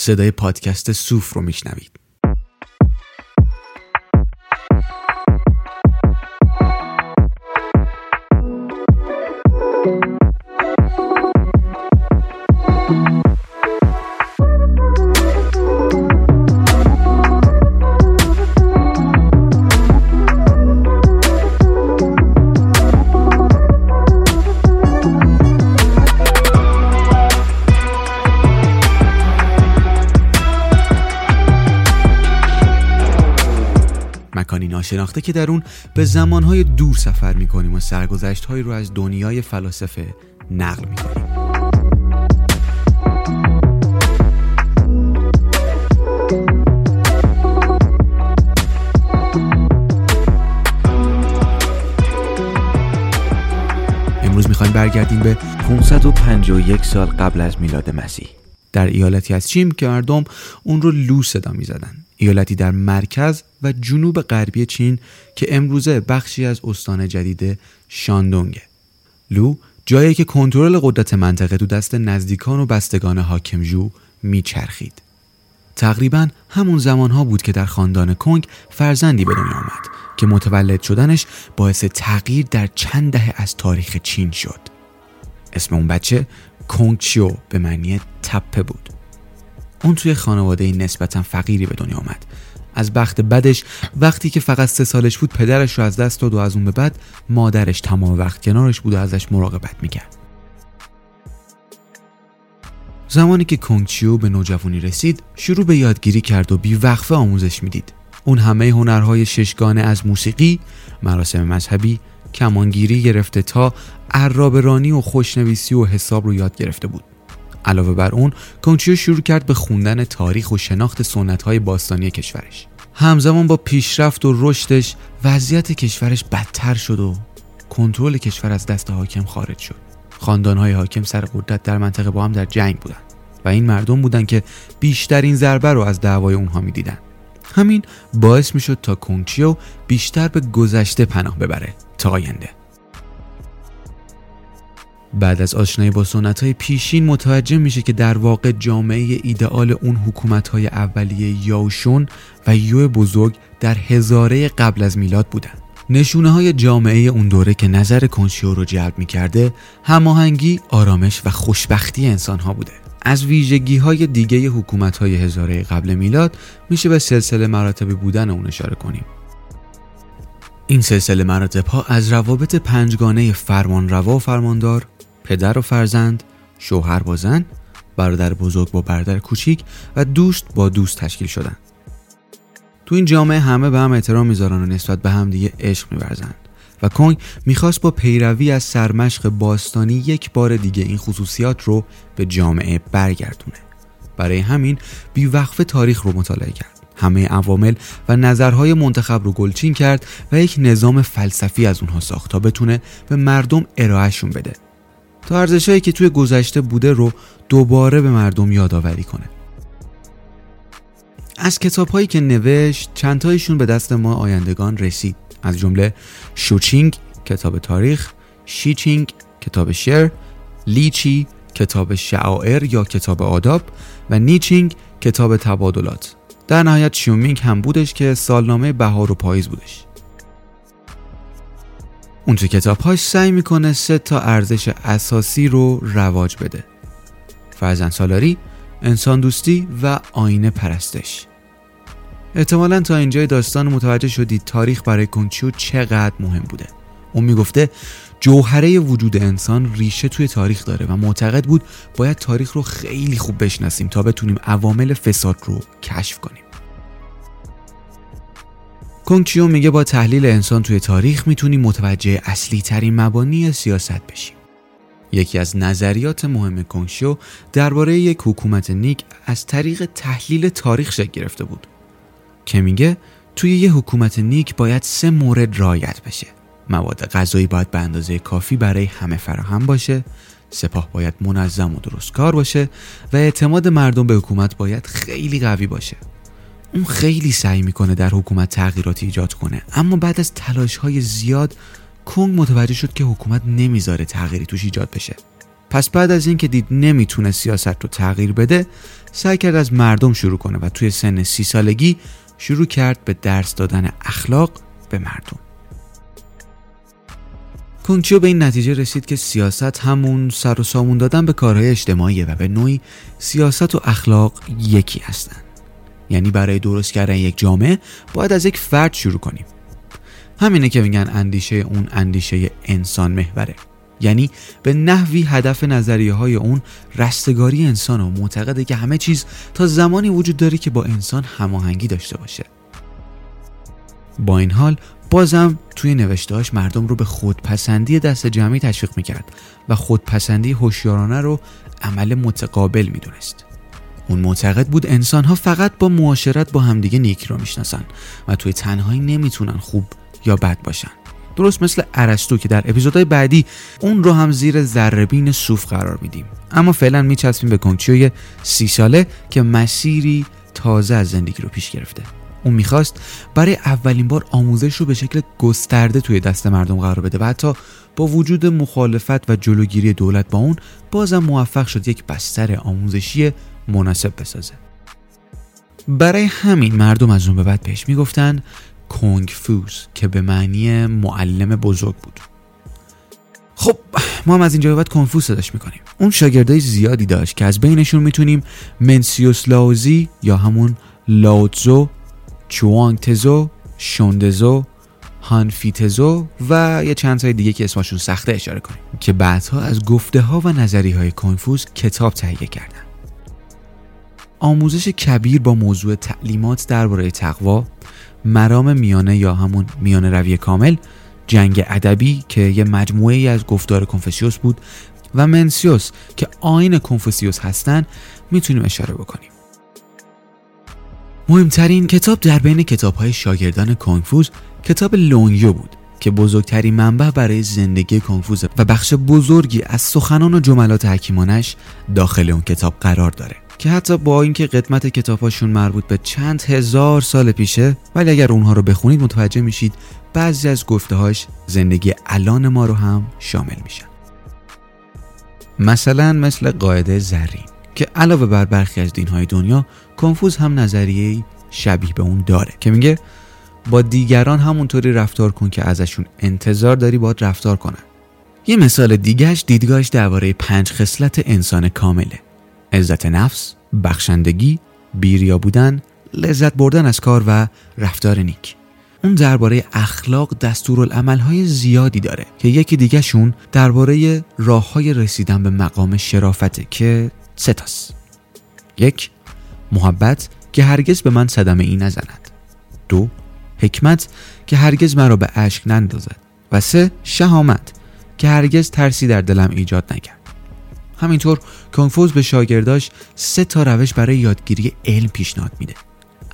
صدای پادکست سوف رو میشنوید. ناشناخته که در اون به زمانهای دور سفر می‌کنیم و سرگذشتهایی رو از دنیای فلاسفه نقل می‌کنیم. امروز می‌خوایم برگردیم به 551 سال قبل از میلاد مسیح. در ایالتی از چیم که مردم اون رو لو صدا می‌زدن. ایالتی در مرکز و جنوب غربی چین که امروزه بخشی از استان جدید شاندونگه. لو جایی که کنترل قدرت منطقه دو دست نزدیکان و بستگان حاکم جو میچرخید. تقریبا همون زمانها بود که در خاندان کنگ فرزندی به دنیا آمد که متولد شدنش باعث تغییر در چند دهه از تاریخ چین شد. اسم اون بچه کنگ چیو به معنی تپه بود. اون توی خانواده نسبتا فقیری به دنیا آمد از بخت بدش وقتی که فقط سه سالش بود پدرش رو از دست داد و از اون به بعد مادرش تمام وقت کنارش بود و ازش مراقبت می‌کرد. زمانی که کنگچیو به نوجوانی رسید شروع به یادگیری کرد و بیوقفه آموزش می‌دید. اون همه هنرهای ششگانه از موسیقی مراسم مذهبی کمانگیری گرفته تا عرابرانی و خوشنویسی و حساب رو یاد گرفته بود. علاوه بر اون کنچیو شروع کرد به خوندن تاریخ و شناخت سنت های باستانی کشورش. همزمان با پیشرفت و رشدش وضعیت کشورش بدتر شد و کنترل کشور از دست حاکم خارج شد. های حاکم سر قدرت در منطقه با هم در جنگ بودند و این مردم بودند که بیشترین ضربه رو از دعوای اونها می‌دیدن. همین باعث می‌شد تا کنچیو بیشتر به گذشته پناه ببره تا آینده. بعد از آشنایی با سنت های پیشین متوجه میشه که در واقع جامعه ایدئال اون حکومت های اولیه یاوشون و یو بزرگ در هزاره قبل از میلاد بودن. نشونه های جامعه اون دوره که نظر کنشیو رو جلب می‌کرده هماهنگی، آرامش و خوشبختی انسان ها بوده. از ویژگی های دیگه حکومت های هزاره قبل میلاد میشه به سلسله مراتب بودن اون اشاره کنیم. این سلسله مراتب ها از روابط پنجگانه فرمان روا و فرماندار پدر و فرزند، شوهر با زن، برادر بزرگ با برادر کوچیک و دوست با دوست تشکیل شدن. تو این جامعه همه به هم احترام می‌ذارن و نسبت به هم دیگه عشق میورزند و کنگ می‌خواست با پیروی از سرمشق باستانی یک بار دیگه این خصوصیات رو به جامعه برگردونه. برای همین بیوقفه تاریخ رو مطالعه کرد. همه عوامل و نظرهای منتخب رو گلچین کرد و یک نظام فلسفی از اونها ساخت تا بتونه به مردم ارائهشون بده. تا ارزشهایی که توی گذشته بوده رو دوباره به مردم یادآوری کنه. از کتاب هایی که نوشت چندتایشون به دست ما آیندگان رسید. از جمله شوچینگ کتاب تاریخ شیچینگ کتاب شعر لیچی کتاب شعائر یا کتاب آداب و نیچینگ کتاب تبادلات. در نهایت شیومینگ هم بودش که سالنامه بهار و پاییز بودش. اون تو کتابهاش سعی می‌کنه سه تا ارزش اساسی رو رواج بده. فرزن سالاری، انسان دوستی و آینه پرستش. احتمالا تا اینجای داستان متوجه شدید تاریخ برای کنچیو چقدر مهم بوده. اون می‌گفته جوهره وجود انسان ریشه توی تاریخ داره و معتقد بود باید تاریخ رو خیلی خوب بشناسیم تا بتونیم عوامل فساد رو کشف کنیم. کنگچیو میگه با تحلیل انسان توی تاریخ می‌تونیم متوجه اصلی ترین مبانی سیاست بشیم. یکی از نظریات مهم کنگچیو درباره یک حکومت نیک از طریق تحلیل تاریخ شکل گرفته بود که میگه توی یه حکومت نیک باید سه مورد رعایت بشه. مواد غذایی باید به اندازه کافی برای همه فراهم باشه، سپاه باید منظم و درست کار باشه و اعتماد مردم به حکومت باید خیلی قوی باشه. اون خیلی سعی می‌کنه در حکومت تغییراتی ایجاد کنه. اما بعد از تلاش های زیاد کنگ متوجه شد که حکومت نمی‌ذاره تغییری توش ایجاد بشه. پس بعد از اینکه دید نمی‌تونه سیاست رو تغییر بده سعی کرد از مردم شروع کنه و توی سن سی سالگی شروع کرد به درس دادن اخلاق به مردم. کنچیو به این نتیجه رسید که سیاست همون سر و سامون دادن به کارهای اجتماعیه و به نوعی سیاست و اخلاق یکی هستن. یعنی برای درست کردن یک جامعه باید از یک فرد شروع کنیم. همینه که میگن اندیشه اون اندیشه انسان محوره. یعنی به نحوی هدف نظریه های اون رستگاری انسان و معتقده که همه چیز تا زمانی وجود داره که با انسان هماهنگی داشته باشه. با این حال بازم توی نوشتهاش مردم رو به خودپسندی دست جمعی تشویق می‌کرد و خودپسندی هوشیارانه رو عمل متقابل می‌دونست. اون معتقد بود انسان ها فقط با معاشرت با همدیگه نیکی رو می‌شناسن و توی تنهایی نمی‌تونن خوب یا بد باشن. درست مثل ارسطو که در اپیزودهای بعدی اون رو هم زیر ذربین صوف قرار میدیم. اما فعلا میچسبیم به کنچیوی سی ساله که مسیری تازه از زندگی رو پیش گرفته. اون می‌خواست برای اولین بار آموزش رو به شکل گسترده توی دست مردم قرار بده و حتی با وجود مخالفت و جلوگیری دولت با اون بازم موفق شد یک بستر آموزشی مناسب بسازه. برای همین مردم از اون به بعد بهش می‌گفتن کنگ فوز که به معنی معلم بزرگ بود. خب ما هم از اینجا بعد کنفوس صداش می‌کنیم. اون شاگردای زیادی داشت که از بینشون می‌تونیم منسیوس لاوزی یا همون لاوتزو چوانگ تزو شوندزو هانفیتزو و یه چند تای دیگه که اسمشون سخته اشاره کنیم که بعدها از گفته ها و نظری های کنفوز کتاب تهیه کردن. آموزش کبیر با موضوع تعلیمات درباره تقوا مرام میانه یا همون میانه روی کامل جنگ ادبی که یه مجموعه ای از گفتار کنفوسیوس بود و منسیوس که آین کنفوسیوس هستن می‌تونیم اشاره بکنیم. مهمترین کتاب در بین کتاب های شاگردان کنفوز کتاب لونیو بود که بزرگترین منبع برای زندگی کنفوز و بخش بزرگی از سخنان و جملات حکیمانش داخل اون کتاب قرار داره. که حتی با اینکه قدمت کتاباشون مربوط به چند هزار سال پیشه ولی اگر اونها رو بخونید متوجه میشید بعضی از گفتهاش زندگی الان ما رو هم شامل میشن. مثلا مثل قاعده زرین. که علاوه بر برخی از دینهای دنیا کنفوز هم نظریه شبیه به اون داره که میگه با دیگران همونطوری رفتار کن که ازشون انتظار داری باید رفتار کنن. یه مثال دیگهش دیدگاهش درباره پنج خصلت انسان کامله. عزت نفس، بخشندگی، بیریا بودن، لذت بردن از کار و رفتار نیک. اون درباره اخلاق های زیادی داره که یکی دیگه شون درباره راه های رسیدن به مقام شرافته که ستاس. یک محبت که هرگز به من صدمه ای نزند. دو حکمت که هرگز مرا به اشک نندازد. و سه شهامت که هرگز ترسی در دلم ایجاد نکرد. همینطور کنفوز به شاگرداش سه تا روش برای یادگیری علم پیشنهاد میده.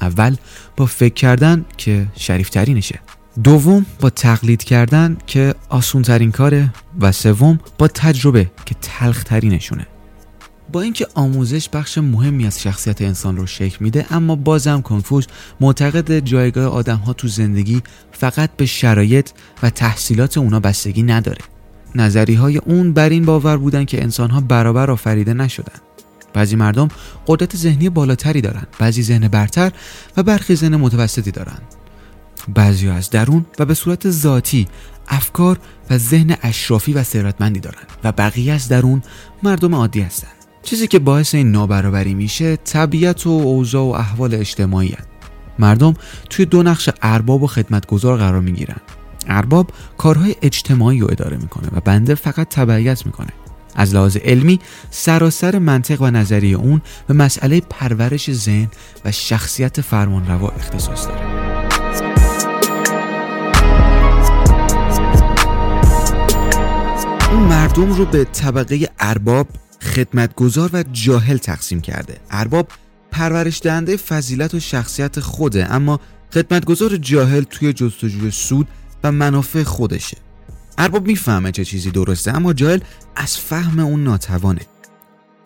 اول با فکر کردن که شریفترینشه. دوم با تقلید کردن که آسون ترین کاره. و سوم با تجربه که تلخ ترینشونه با اینکه آموزش بخش مهمی از شخصیت انسان رو شکل میده اما بازم کنفوز معتقد جایگاه آدم ها تو زندگی فقط به شرایط و تحصیلات اونا بستگی نداره. نظری های اون بر این باور بودن که انسان ها برابر آفریده نشدن. بعضی مردم قدرت ذهنی بالاتری دارن بعضی ذهن برتر و برخی ذهن متوسطی دارن. بعضی از درون و به صورت ذاتی افکار و ذهن اشرافی و ثروتمندی دارن و بقیه از درون مردم عادی هستن. چیزی که باعث این نابرابری میشه طبیعت و اوضاع و احوال اجتماعی هست. مردم توی دو نقش ارباب و خدمتگزار قرار می‌گیرن. ارباب کارهای اجتماعی رو اداره می‌کنه و بنده فقط تبعیت می‌کنه. از لحاظ علمی سراسر منطق و نظریه اون به مسئله پرورش ذهن و شخصیت فرمانروا اختصاص داره. اون مردم رو به طبقه ارباب خدمتگزار و جاهل تقسیم کرده. ارباب پرورش دهنده فضیلت و شخصیت خوده اما خدمتگزار جاهل توی جستجوی سود و منافع خودشه. ارباب می‌فهمه چه چیزی درسته اما جاهل از فهم اون ناتوانه.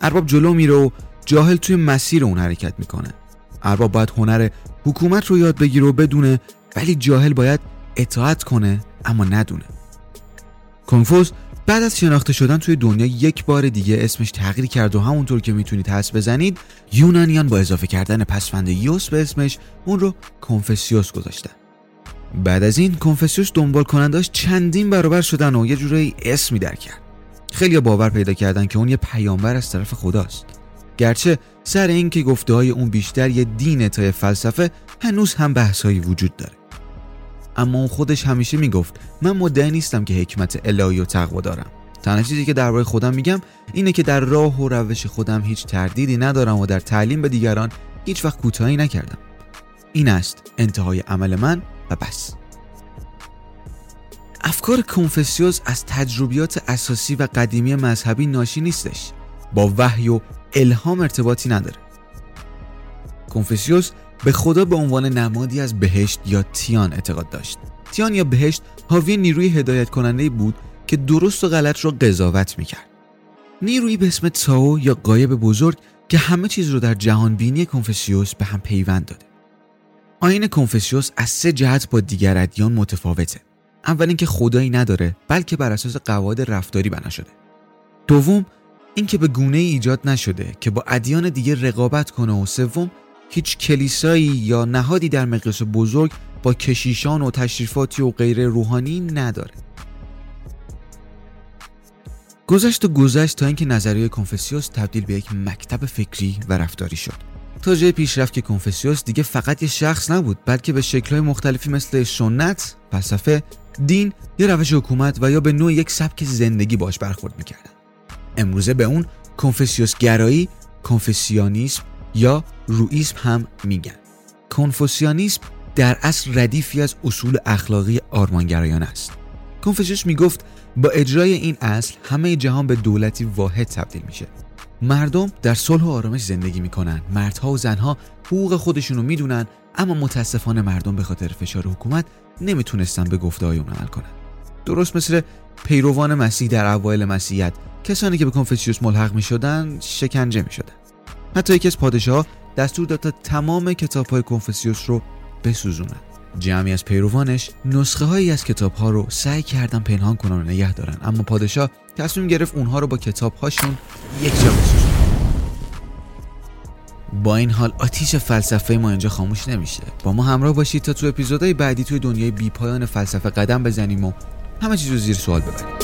ارباب جلو میره و جاهل توی مسیر اون حرکت می‌کنه. ارباب باید هنر حکومت رو یاد بگیره و بدونه ولی جاهل باید اطاعت کنه اما ندونه. کنفوز بعد از شناخته شدن توی دنیا یک بار دیگه اسمش تغییر کرد و همونطور که می‌تونید حس بزنید یونانیان با اضافه کردن پسفند یوس به اسمش اون رو کنفسیوس گذاشتن. بعد از این کنفسیوس دنبال کننداش چندین برابر شدن و یه جورایی اسمی در کرد. خیلی باور پیدا کردن که اون یه پیامبر از طرف خداست. گرچه سر این که گفته های اون بیشتر یه دین تا فلسفه هنوز هم بحثایی وجود داره. اما اون خودش همیشه می‌گفت من مدعی نیستم که حکمت الهی و تقوا دارم. تنها چیزی که درباره خودم میگم اینه که در راه و روش خودم هیچ تردیدی ندارم و در تعلیم به دیگران هیچ وقت کوتاهی نکردم. این است انتهای عمل من و بس. افکار کنفسیوس از تجربیات اساسی و قدیمی مذهبی ناشی نیستش. با وحی و الهام ارتباطی نداره. کنفسیوس به خدا به عنوان نمادی از بهشت یا تیان اعتقاد داشت. تیان یا بهشت حاوی نیروی هدایت کننده بود که درست و غلط را قضاوت می‌کرد. نیروی به اسم تاو یا قایب بزرگ که همه چیز رو در جهان بینی کنفسیوس به هم پیوند داده. آین کنفسیوس از سه جهت با دیگر ادیان متفاوته. اول اینکه خدایی نداره بلکه بر اساس قواعد رفتاری بنا شده. دوم اینکه به گونه ای ایجاد نشده که با ادیان دیگه رقابت کنه و سوم هیچ کلیسایی یا نهادی در مقیاس بزرگ با کشیشان و تشریفاتی و غیر روحانی نداره. گذشت و گذشت تا اینکه نظریه کنفسیوس تبدیل به یک مکتب فکری و رفتاری شد. تا جای پیشرفت که کنفسیوس دیگه فقط یه شخص نبود بلکه به شکلهای مختلفی مثل سنت، فلسفه، دین یا روش حکومت و یا به نوع یک سبک زندگی باش برخورد می‌کردن. امروزه به اون کنفسیوس گرایی، کنفسیانیسم یا روئیسم هم میگن. کنفوسیانیسم در اصل ردیفی از اصول اخلاقی آرمانگرایان است. کنفوسیوس می‌گفت با اجرای این اصل همه جهان به دولتی واحد تبدیل میشه. مردم در صلح و آرامش زندگی می‌کنن. مردها و زنها حقوق خودشون رو می‌دونن اما متاسفانه مردم به خاطر فشار حکومت نمی‌تونستن به گفته های اون عمل کنن. درست مثل پیروان مسیح در اوایل مسیحیت کسانی که به کنفوسیوس ملحق می‌شدن شکنجه می‌شدن. حتی یکی از پادشاه دستور داد تا تمام کتاب های کنفوسیوس رو بسوزونن جمعی از پیروانش نسخه هایی از کتاب ها رو سعی کردن پنهان کنن و نگه دارن. اما پادشاه تصمیم گرفت اونها رو با کتاب هاشون یک جا بسوزونن با این حال آتیش فلسفه ما اینجا خاموش نمیشه. با ما همراه باشید تا تو اپیزودهای بعدی توی دنیای بیپایان فلسفه قدم بزنیم و همه چیز رو زیر سوال ببریم.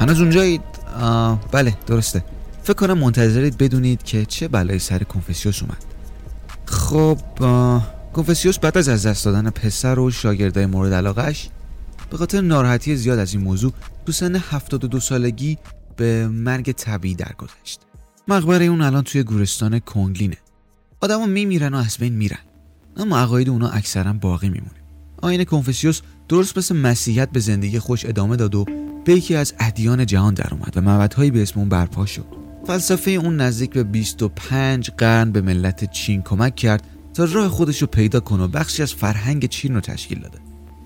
هنوز اونجایید. بله درسته. فکر کنم منتظرید بدونید که چه بلایی سر کنفسیوس اومد. خب کنفسیوس بعد از از دست دادن پسر و شاگردای مورد علاقش به خاطر ناراحتی زیاد از این موضوع تو سن 72 سالگی به مرگ طبیعی درگذشت. مقبره اون الان توی گورستان کنگلینه. آدما میمیرن و از بین میرن. اما عقاید اونا اکثرا باقی میمونه. آین کنفسیوس درست مثل مسیحیت به زندگی خوش ادامه داد و به یکی از ادیان جهان در اومد و معبدهایی به اسم اون برپا شد. فلسفه اون نزدیک به 25 قرن به ملت چین کمک کرد تا راه خودش رو پیدا کنه و بخشی از فرهنگ چین رو تشکیل داده.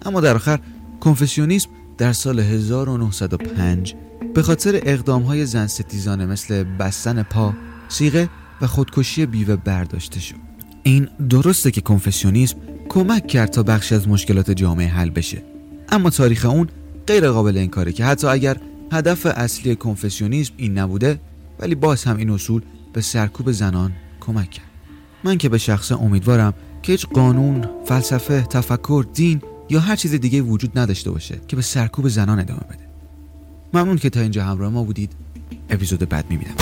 اما در آخر کنفسیونیسم در سال 1905 به خاطر اقدام های زن ستیزانه مثل بستن پا، سیغه و خودکشی بیوه برداشته شد. این درسته که کنفسیونیسم کمک کرد تا بخشی از مشکلات جامعه حل بشه. اما تاریخ اون غیر قابل انکاره که حتی اگر هدف اصلی کنفسیونیسم این نبوده ولی باز هم این اصول به سرکوب زنان کمک کرد. من که به شخص امیدوارم که هیچ قانون، فلسفه، تفکر، دین یا هر چیز دیگه وجود نداشته باشه که به سرکوب زنان ادامه بده. ممنون که تا اینجا همراه ما بودید. اپیزود بعد می‌بینم